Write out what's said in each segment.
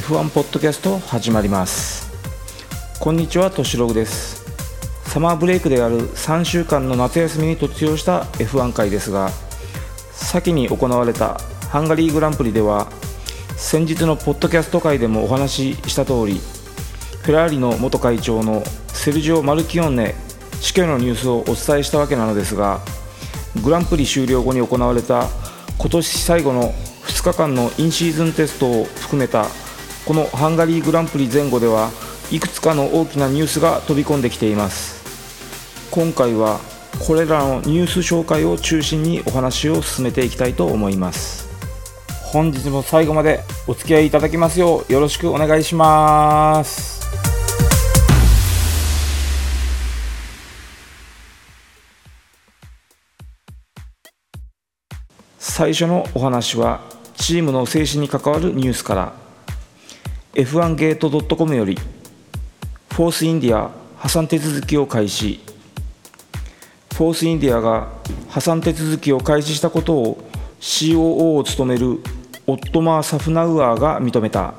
F1 ポッドキャスト始まります。こんにちはとしろです。サマーブレイクである3週間の夏休みに突入した F1 回ですが先に行われたハンガリーグランプリでは先日のポッドキャスト会でもお話しした通りフェラーリの元会長のセルジオ・マルキオンネ死去のニュースをお伝えしたわけなのですがグランプリ終了後に行われた今年最後の2日間のインシーズンテストを含めたこのハンガリーグランプリ前後ではいくつかの大きなニュースが飛び込んできています。今回はこれらのニュース紹介を中心にお話を進めていきたいと思います。本日も最後までお付き合いいただきますようよろしくお願いします。最初のお話はチームの生死に関わるニュースから。F1 ゲート .com よりフォースインディア破産手続きを開始。フォースインディアが破産手続きを開始したことを COO を務めるオットマー・サフナウアーが認めた。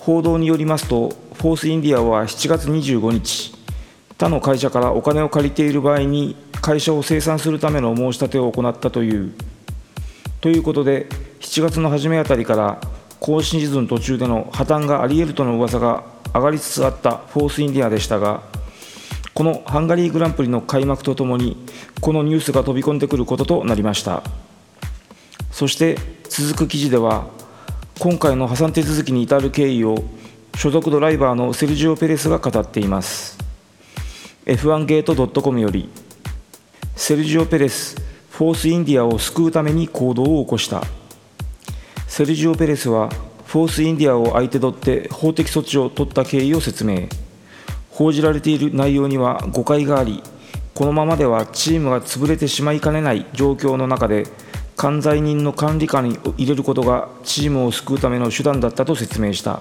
報道によりますとフォースインディアは7月25日他の会社からお金を借りている場合に会社を清算するための申し立てを行ったという。ということで7月の初めあたりから今シーズン途中での破綻があり得るとの噂が上がりつつあったフォースインディアでしたがこのハンガリーグランプリの開幕とともにこのニュースが飛び込んでくることとなりました。そして続く記事では今回の破産手続きに至る経緯を所属ドライバーのセルジオ・ペレスが語っています。F1 ゲート .com よりセルジオ・ペレスフォースインディアを救うために行動を起こした。セルジオ・ペレスはフォースインディアを相手取って法的措置を取った経緯を説明。報じられている内容には誤解がありこのままではチームが潰れてしまいかねない状況の中で管財人の管理下に入れることがチームを救うための手段だったと説明した。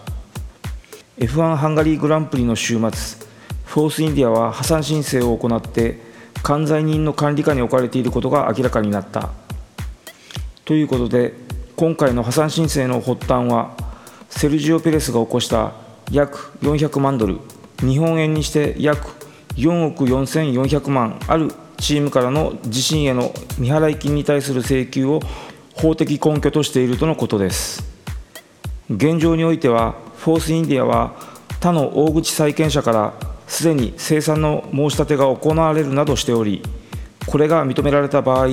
F1 ハンガリーグランプリの週末フォースインディアは破産申請を行って管財人の管理下に置かれていることが明らかになった。ということで今回の破産申請の発端はセルジオ・ペレスが起こした約400万ドル日本円にして約4億4400万あるチームからの自身への未払い金に対する請求を法的根拠としているとのことです。現状においてはフォースインディアは他の大口債権者からすでに清算の申し立てが行われるなどしておりこれが認められた場合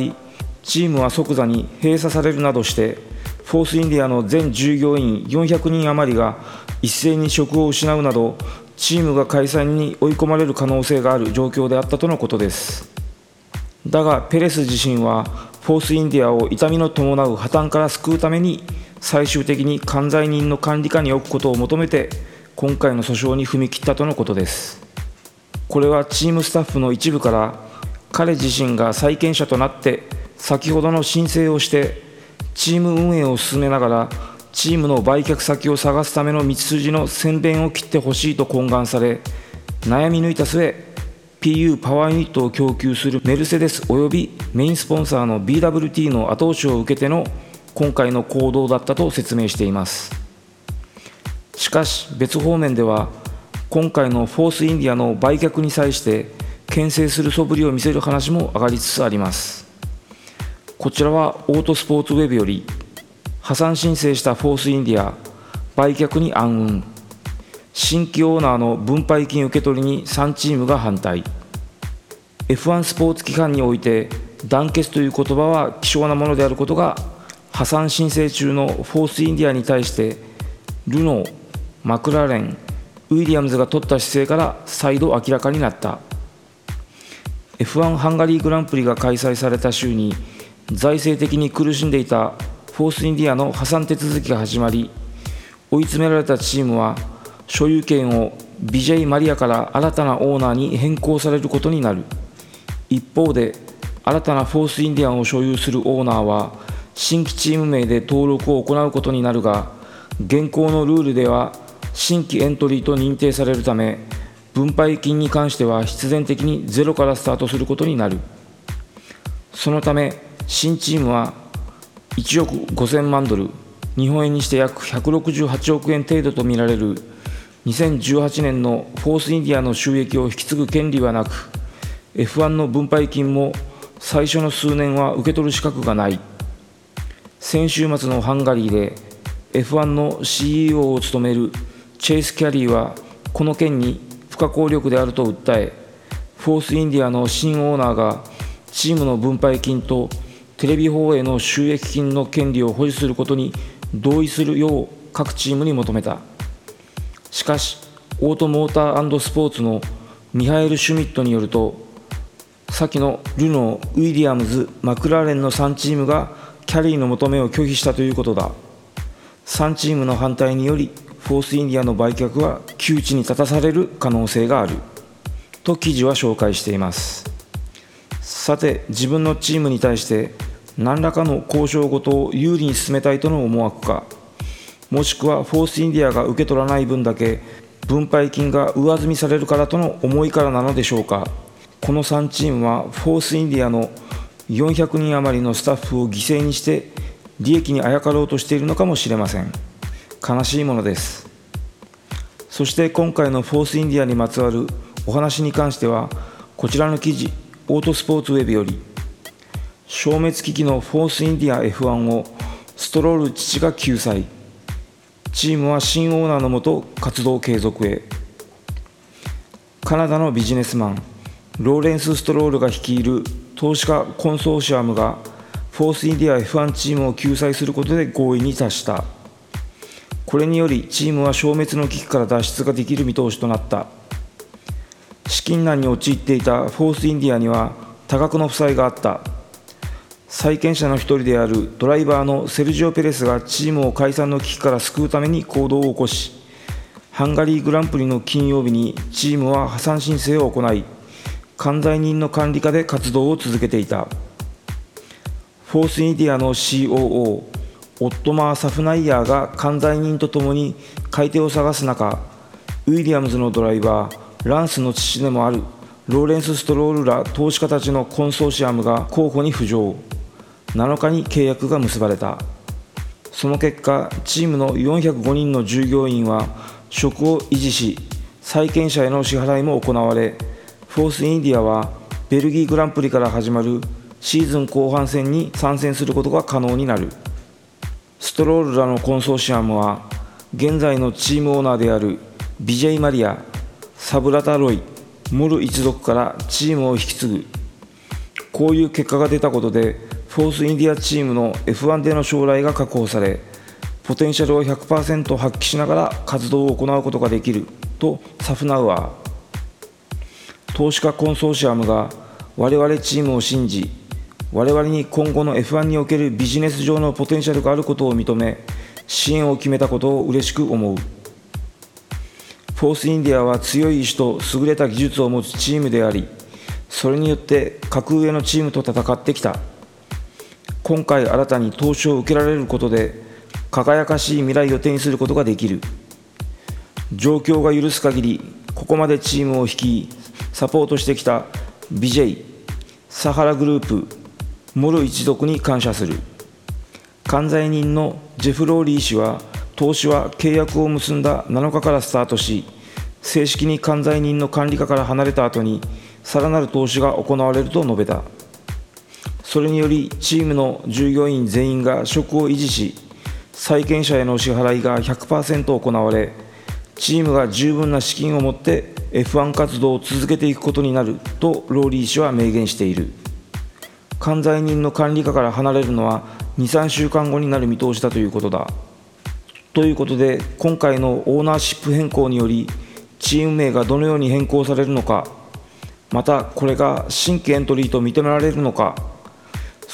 チームは即座に閉鎖されるなどしてフォースインディアの全従業員400人余りが一斉に職を失うなどチームが解散に追い込まれる可能性がある状況であったとのことです。だがペレス自身はフォースインディアを痛みの伴う破綻から救うために最終的に管財人の管理下に置くことを求めて今回の訴訟に踏み切ったとのことです。これはチームスタッフの一部から彼自身が債権者となって先ほどの申請をしてチーム運営を進めながらチームの売却先を探すための道筋の宣伝を切ってほしいと懇願され悩み抜いた末 PU パワーユニットを供給するメルセデスおよびメインスポンサーの BWT の後押しを受けての今回の行動だったと説明しています。しかし別方面では今回のフォースインディアの売却に際して牽制する素振りを見せる話も上がりつつあります。こちらはオートスポーツウェブより破産申請したフォースインディア売却に暗雲。新規オーナーの分配金受け取りに3チームが反対。F1 スポーツ機関において団結という言葉は希少なものであることが破産申請中のフォースインディアに対してルノー、マクラーレン、ウィリアムズが取った姿勢から再度明らかになった。F1 ハンガリーグランプリが開催された週に財政的に苦しんでいたフォースインディアの破産手続きが始まり追い詰められたチームは所有権をビジェイ・マリアから新たなオーナーに変更されることになる。一方で新たなフォースインディアンを所有するオーナーは新規チーム名で登録を行うことになるが現行のルールでは新規エントリーと認定されるため分配金に関しては必然的にゼロからスタートすることになる。そのため新チームは1億5000万ドル日本円にして約168億円程度とみられる2018年のフォースインディアの収益を引き継ぐ権利はなく F1 の分配金も最初の数年は受け取る資格がない。先週末のハンガリーで F1 の CEO を務めるチェイス・キャリーはこの件に不可抗力であると訴えフォースインディアの新オーナーがチームの分配金とテレビ放映の収益金の権利を保持することに同意するよう各チームに求めた。しかしオートモータースポーツのミハエル・シュミットによると先のルノー、ウィリアムズ、マクラーレンの3チームがキャリーの求めを拒否したということだ。3チームの反対によりフォースインディアの売却は窮地に立たされる可能性がある。と記事は紹介しています。さて自分のチームに対して何らかの交渉ごとを有利に進めたいとの思惑かもしくはフォースインディアが受け取らない分だけ分配金が上積みされるからとの思いからなのでしょうか。この3チームはフォースインディアの400人余りのスタッフを犠牲にして利益にあやかろうとしているのかもしれません。悲しいものです。そして今回のフォースインディアにまつわるお話に関してはこちらの記事オートスポーツウェブより消滅危機のフォースインディア F1 をストロール父が救済。チームは新オーナーのもと活動継続へ。カナダのビジネスマンローレンス・ストロールが率いる投資家コンソーシアムがフォースインディア F1 チームを救済することで合意に達した。これによりチームは消滅の危機から脱出ができる見通しとなった。資金難に陥っていたフォースインディアには多額の負債があった。債権者の一人であるドライバーのセルジオ・ペレスがチームを解散の危機から救うために行動を起こしハンガリーグランプリの金曜日にチームは破産申請を行い管財人の管理下で活動を続けていた。フォースインディアの COO オットマー・サフナイヤーが管財人とともに買い手を探す中ウィリアムズのドライバーランスの父でもあるローレンス・ストロールら投資家たちのコンソーシアムが候補に浮上。7日に契約が結ばれた。その結果チームの405人の従業員は職を維持し債権者への支払いも行われフォースインディアはベルギーグランプリから始まるシーズン後半戦に参戦することが可能になる。ストロールらのコンソーシアムは現在のチームオーナーであるビジェイ・マリヤ、サブラタ・ロイ、モル一族からチームを引き継ぐ。こういう結果が出たことでフォースインディアチームの F1 での将来が確保されポテンシャルを100%発揮しながら活動を行うことができるとサフナウアー。投資家コンソーシアムが我々チームを信じ我々に今後の F1 におけるビジネス上のポテンシャルがあることを認め支援を決めたことを嬉しく思う。フォースインディアは強い意志と優れた技術を持つチームでありそれによって格上のチームと戦ってきた。今回新たに投資を受けられることで輝かしい未来を手にすることができる。状況が許す限りここまでチームを率いサポートしてきた BJ サハラグループモル一族に感謝する。管財人のジェフ・ローリー氏は投資は契約を結んだ7日からスタートし正式に管財人の管理下から離れた後にさらなる投資が行われると述べた。それによりチームの従業員全員が職を維持し債権者への支払いが100%行われチームが十分な資金を持って F1 活動を続けていくことになるとローリー氏は明言している。管財人の管理下から離れるのは23週間後になる見通しだということだ。ということで今回のオーナーシップ変更によりチーム名がどのように変更されるのかまたこれが新規エントリーと認められるのか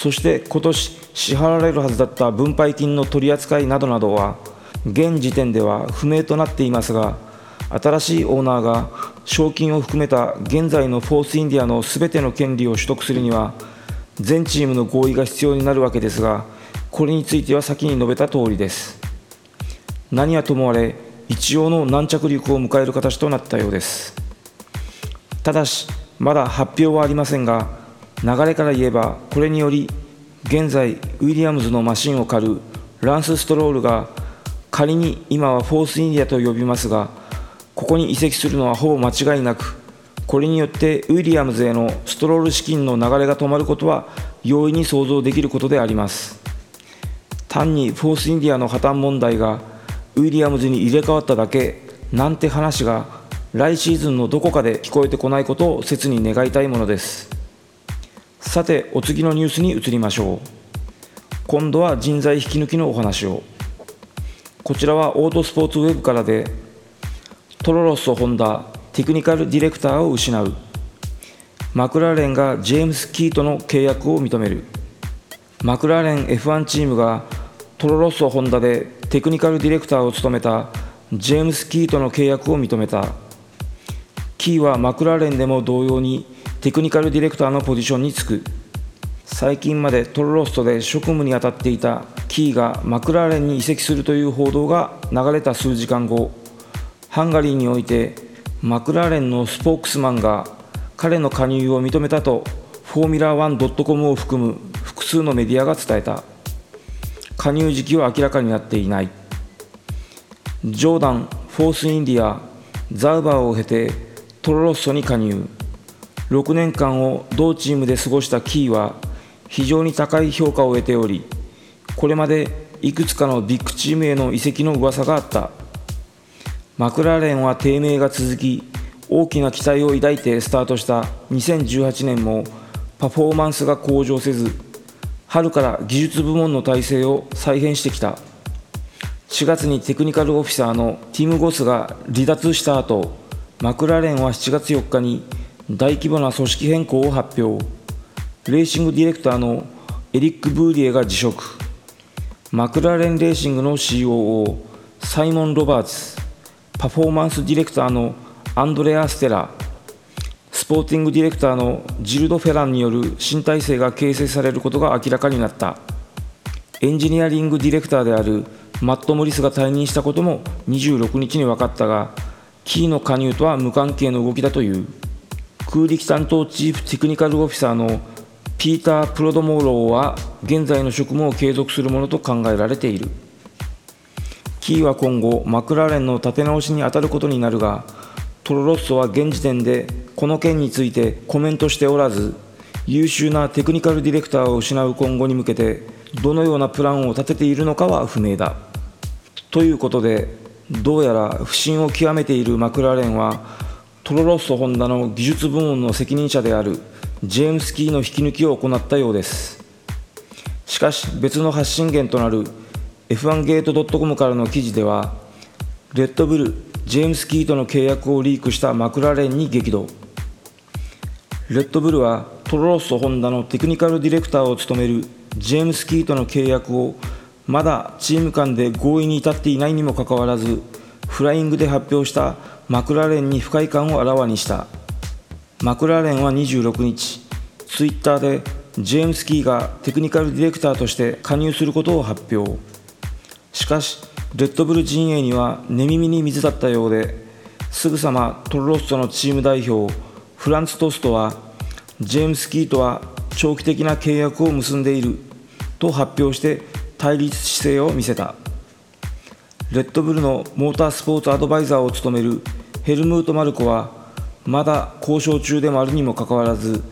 そして今年支払われるはずだった分配金の取り扱いなどなどは現時点では不明となっていますが新しいオーナーが賞金を含めた現在のフォースインディアの全ての権利を取得するには全チームの合意が必要になるわけですがこれについては先に述べた通りです。何はともあれ一応の軟着陸を迎える形となったようです。ただしまだ発表はありませんが流れから言えばこれにより現在ウィリアムズのマシンを狩るランス・ストロールが仮に今はフォース・インディアと呼びますがここに移籍するのはほぼ間違いなくこれによってウィリアムズへのストロール資金の流れが止まることは容易に想像できることであります。単にフォース・インディアの破綻問題がウィリアムズに入れ替わっただけなんて話が来シーズンのどこかで聞こえてこないことを切に願いたいものです。さてお次のニュースに移りましょう。今度は人材引き抜きのお話を。こちらはオートスポーツウェブからでトロロッソ・ホンダテクニカルディレクターを失う。マクラーレンがジェームス・キートの契約を認める。マクラーレン F1 チームがトロロッソ・ホンダでテクニカルディレクターを務めたジェームス・キートの契約を認めた。キーはマクラーレンでも同様にテクニカルディレクターのポジションに就く。最近までトロロストで職務に当たっていたキーがマクラーレンに移籍するという報道が流れた数時間後ハンガリーにおいてマクラーレンのスポークスマンが彼の加入を認めたとフォーミュラー 1.com を含む複数のメディアが伝えた。加入時期は明らかになっていない。ジョーダン、フォースインディア、ザウバーを経てトロロッソに加入。6年間を同チームで過ごしたキーは非常に高い評価を得ておりこれまでいくつかのビッグチームへの移籍の噂があった。マクラーレンは低迷が続き大きな期待を抱いてスタートした2018年もパフォーマンスが向上せず春から技術部門の体制を再編してきた。4月にテクニカルオフィサーのティム・ゴスが離脱した後マクラーレンは7月4日に大規模な組織変更を発表。レーシングディレクターのエリック・ブーリエが辞職。マクラーレンレーシングの COO サイモン・ロバーツ。パフォーマンスディレクターのアンドレア・ステラ。スポーティングディレクターのジルド・フェランによる新体制が形成されることが明らかになった。エンジニアリングディレクターであるマット・モリスが退任したことも26日に分かったが、キーの加入とは無関係の動きだという。空力担当チーフテクニカルオフィサーのピーター・プロドモーローは現在の職務を継続するものと考えられている。キーは今後、マクラーレンの立て直しに当たることになるが、トロロッソは現時点でこの件についてコメントしておらず、優秀なテクニカルディレクターを失う今後に向けて、どのようなプランを立てているのかは不明だ。ということでどうやら不振を極めているマクラーレンはトロロッソホンダの技術部門の責任者であるジェームス・キーの引き抜きを行ったようです。しかし別の発信源となる F1 ゲート .com からの記事ではレッドブルジェームス・キーとの契約をリークしたマクラーレンに激怒。レッドブルはトロロッソホンダのテクニカルディレクターを務めるジェームス・キーとの契約をまだチーム間で合意に至っていないにもかかわらずフライングで発表したマクラーレンに不快感をあらわにした。マクラーレンは26日ツイッターでジェームス・キーがテクニカルディレクターとして加入することを発表。しかしレッドブル陣営には寝耳に水だったようですぐさまトロロッソのチーム代表フランツ・トストはジェームス・キーとは長期的な契約を結んでいると発表して対立姿勢を見せた。レッドブルのモータースポーツアドバイザーを務めるヘルムート・マルコはまだ交渉中でもあるにもかかわらず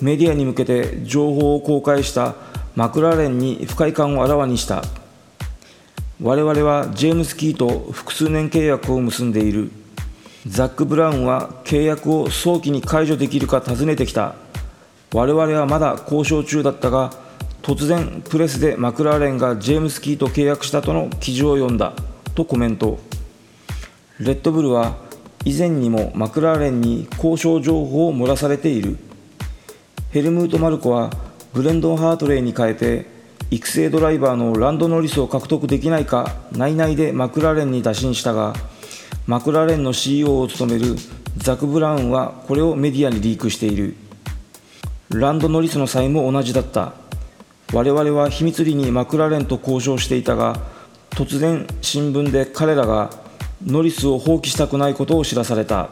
メディアに向けて情報を公開したマクラーレンに不快感をあらわにした。我々はジェームス・キーと複数年契約を結んでいる。ザック・ブラウンは契約を早期に解除できるか尋ねてきた。我々はまだ交渉中だったが突然プレスでマクラーレンがジェームス・キーと契約したとの記事を読んだ。とコメント。レッドブルは以前にもマクラーレンに交渉情報を漏らされている。ヘルムート・マルコはブレンドン・ハートレイに変えて育成ドライバーのランド・ノリスを獲得できないか内々でマクラーレンに打診したがマクラーレンの CEO を務めるザク・ブラウンはこれをメディアにリークしている。ランド・ノリスの際も同じだった。我々は秘密裏にマクラーレンと交渉していたが突然新聞で彼らがノリスを放棄したくないことを知らされた。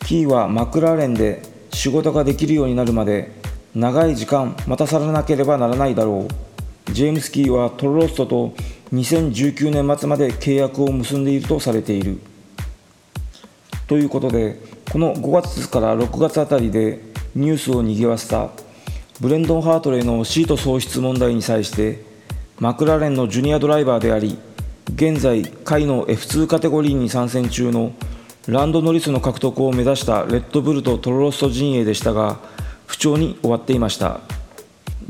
キーはマクラーレンで仕事ができるようになるまで長い時間待たされなければならないだろう。ジェームス・キーはトロロストと2019年末まで契約を結んでいるとされている。ということでこの5月から6月あたりでニュースを賑わせたブレンドン・ハートレーのシート喪失問題に際してマクラーレンのジュニアドライバーであり現在下位の F2 カテゴリーに参戦中のランドノリスの獲得を目指したレッドブルとトロロスト陣営でしたが不調に終わっていました。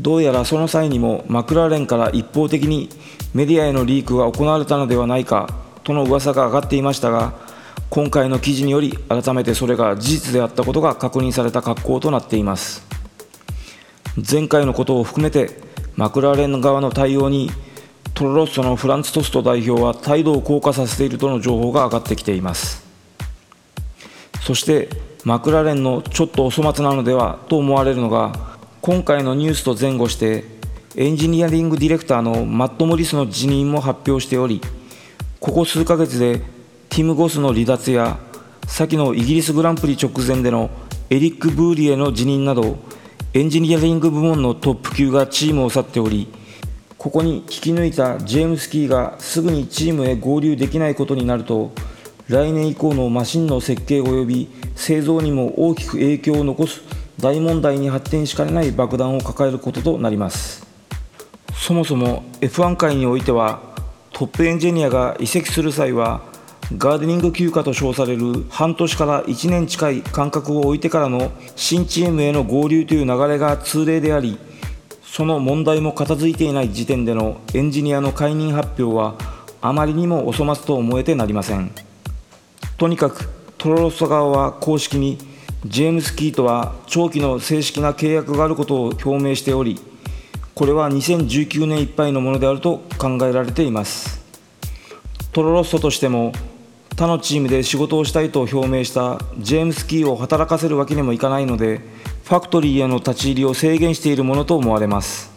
どうやらその際にもマクラーレンから一方的にメディアへのリークが行われたのではないかとの噂が上がっていましたが今回の記事により改めてそれが事実であったことが確認された格好となっています。前回のことを含めてマクラーレン側の対応にトロロッソのフランツ・トスト代表は態度を硬化させているとの情報が上がってきています。そしてマクラーレンのちょっとお粗末なのではと思われるのが今回のニュースと前後してエンジニアリングディレクターのマット・モリスの辞任も発表しておりここ数ヶ月でティム・ゴスの離脱や先のイギリスグランプリ直前でのエリック・ブーリエの辞任などエンジニアリング部門のトップ級がチームを去っておりここに引き抜いたジェームス・キーがすぐにチームへ合流できないことになると来年以降のマシンの設計及び製造にも大きく影響を残す大問題に発展しかねない爆弾を抱えることとなります。そもそも F1 界においてはトップエンジニアが移籍する際はガーデニング休暇と称される半年から1年近い間隔を置いてからの新チームへの合流という流れが通例でありその問題も片付いていない時点でのエンジニアの解任発表はあまりにもお粗末と思えてなりません。とにかくトロロスト側は公式にジェームス・キーとは長期の正式な契約があることを表明しておりこれは2019年いっぱいのものであると考えられています。トロロッソとしても他のチームで仕事をしたいと表明したジェームス・キーを働かせるわけにもいかないのでファクトリーへの立ち入りを制限しているものと思われます。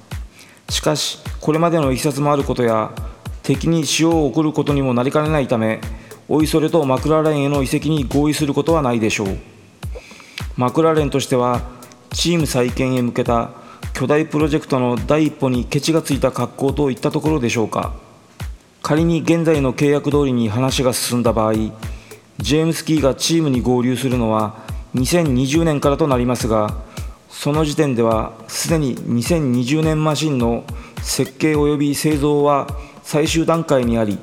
しかしこれまでのいきさつもあることや敵に塩を送ることにもなりかねないためおいそれとマクラーレンへの移籍に合意することはないでしょう。マクラーレンとしてはチーム再建へ向けた巨大プロジェクトの第一歩にケチがついた格好といったところでしょうか。仮に現在の契約通りに話が進んだ場合ジェームス・キーがチームに合流するのは2020年からとなりますがその時点ではすでに2020年マシンの設計及び製造は最終段階にあり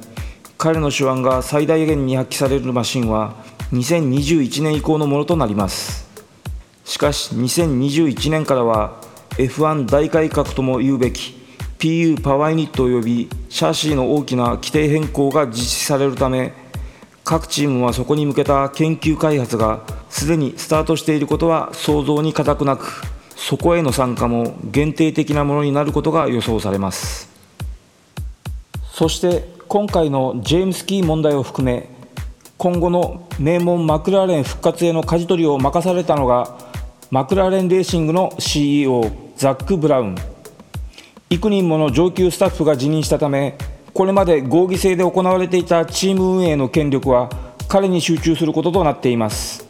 彼の手腕が最大限に発揮されるマシンは2021年以降のものとなります。しかし2021年からは F1 大改革とも言うべき PU パワーユニット及びシャーシーの大きな規定変更が実施されるため各チームはそこに向けた研究開発がすでにスタートしていることは想像に難くなくそこへの参加も限定的なものになることが予想されます。そして今回のジェームス・キー問題を含め今後の名門マクラーレン復活への舵取りを任されたのがマクラーレンレーシングの CEO ザック・ブラウン。幾人もの上級スタッフが辞任したためこれまで合議制で行われていたチーム運営の権力は彼に集中することとなっています。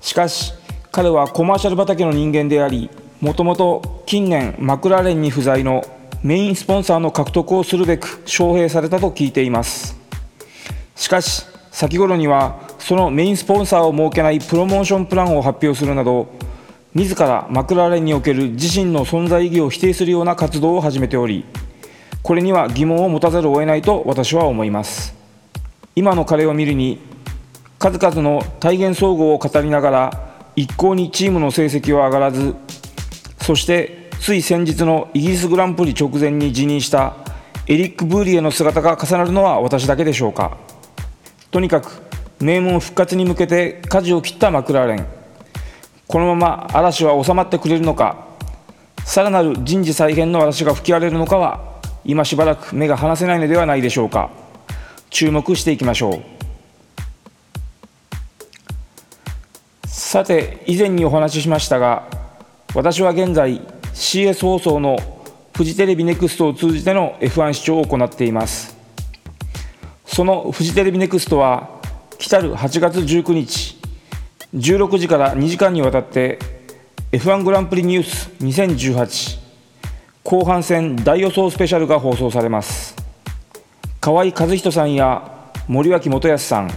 しかし彼はコマーシャル畑の人間でありもともと近年マクラーレンに不在のメインスポンサーの獲得をするべく招聘されたと聞いています。しかし先頃にはそのメインスポンサーを設けないプロモーションプランを発表するなど自らマクラーレンにおける自身の存在意義を否定するような活動を始めておりこれには疑問を持たざるを得ないと私は思います。今の彼を見るに数々の体現総合を語りながら一向にチームの成績は上がらずそしてつい先日のイギリスグランプリ直前に辞任したエリック・ブーリエの姿が重なるのは私だけでしょうか。とにかく名門復活に向けて舵を切ったマクラーレン。このまま嵐は収まってくれるのか。さらなる人事再編の嵐が吹き荒れるのかは今しばらく目が離せないのではないでしょうか。注目していきましょう。さて以前にお話ししましたが私は現在 CS 放送のフジテレビネクストを通じての F1 視聴を行っています。そのフジテレビネクストは来たる8月19日16時から2時間にわたって F1 グランプリニュース2018後半戦大予想スペシャルが放送されます。河合和人さんや森脇元康さん。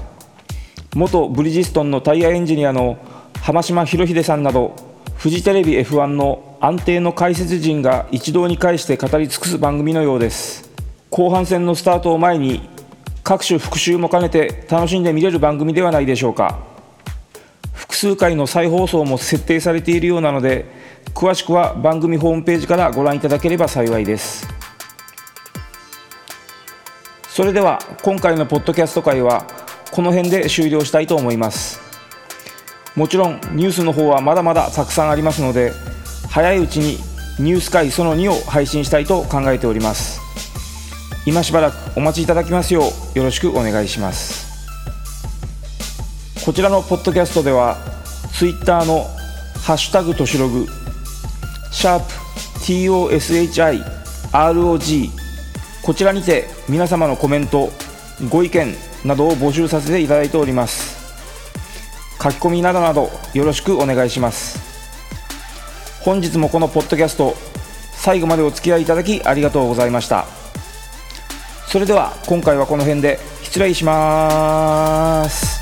元ブリヂストンのタイヤエンジニアの浜島博秀さんなどフジテレビ F1 の安定の解説陣が一堂に会して語り尽くす番組のようです。後半戦のスタートを前に各種復習も兼ねて楽しんで見れる番組ではないでしょうか。複数回の再放送も設定されているようなので詳しくは番組ホームページからご覧いただければ幸いです。それでは今回のポッドキャスト会はこの辺で終了したいと思います。もちろんニュースの方はまだまだたくさんありますので早いうちにニュース会その2を配信したいと考えております。今しばらくお待ちいただきますようよろしくお願いします。こちらのポッドキャストでは Twitter の「ハッシュタグとしログ」シャープ TOSHIROG こちらにて皆様のコメントご意見などを募集させていただいております。書き込みなどなどよろしくお願いします。本日もこのポッドキャスト最後までお付き合いいただきありがとうございました。それでは今回はこの辺で失礼します。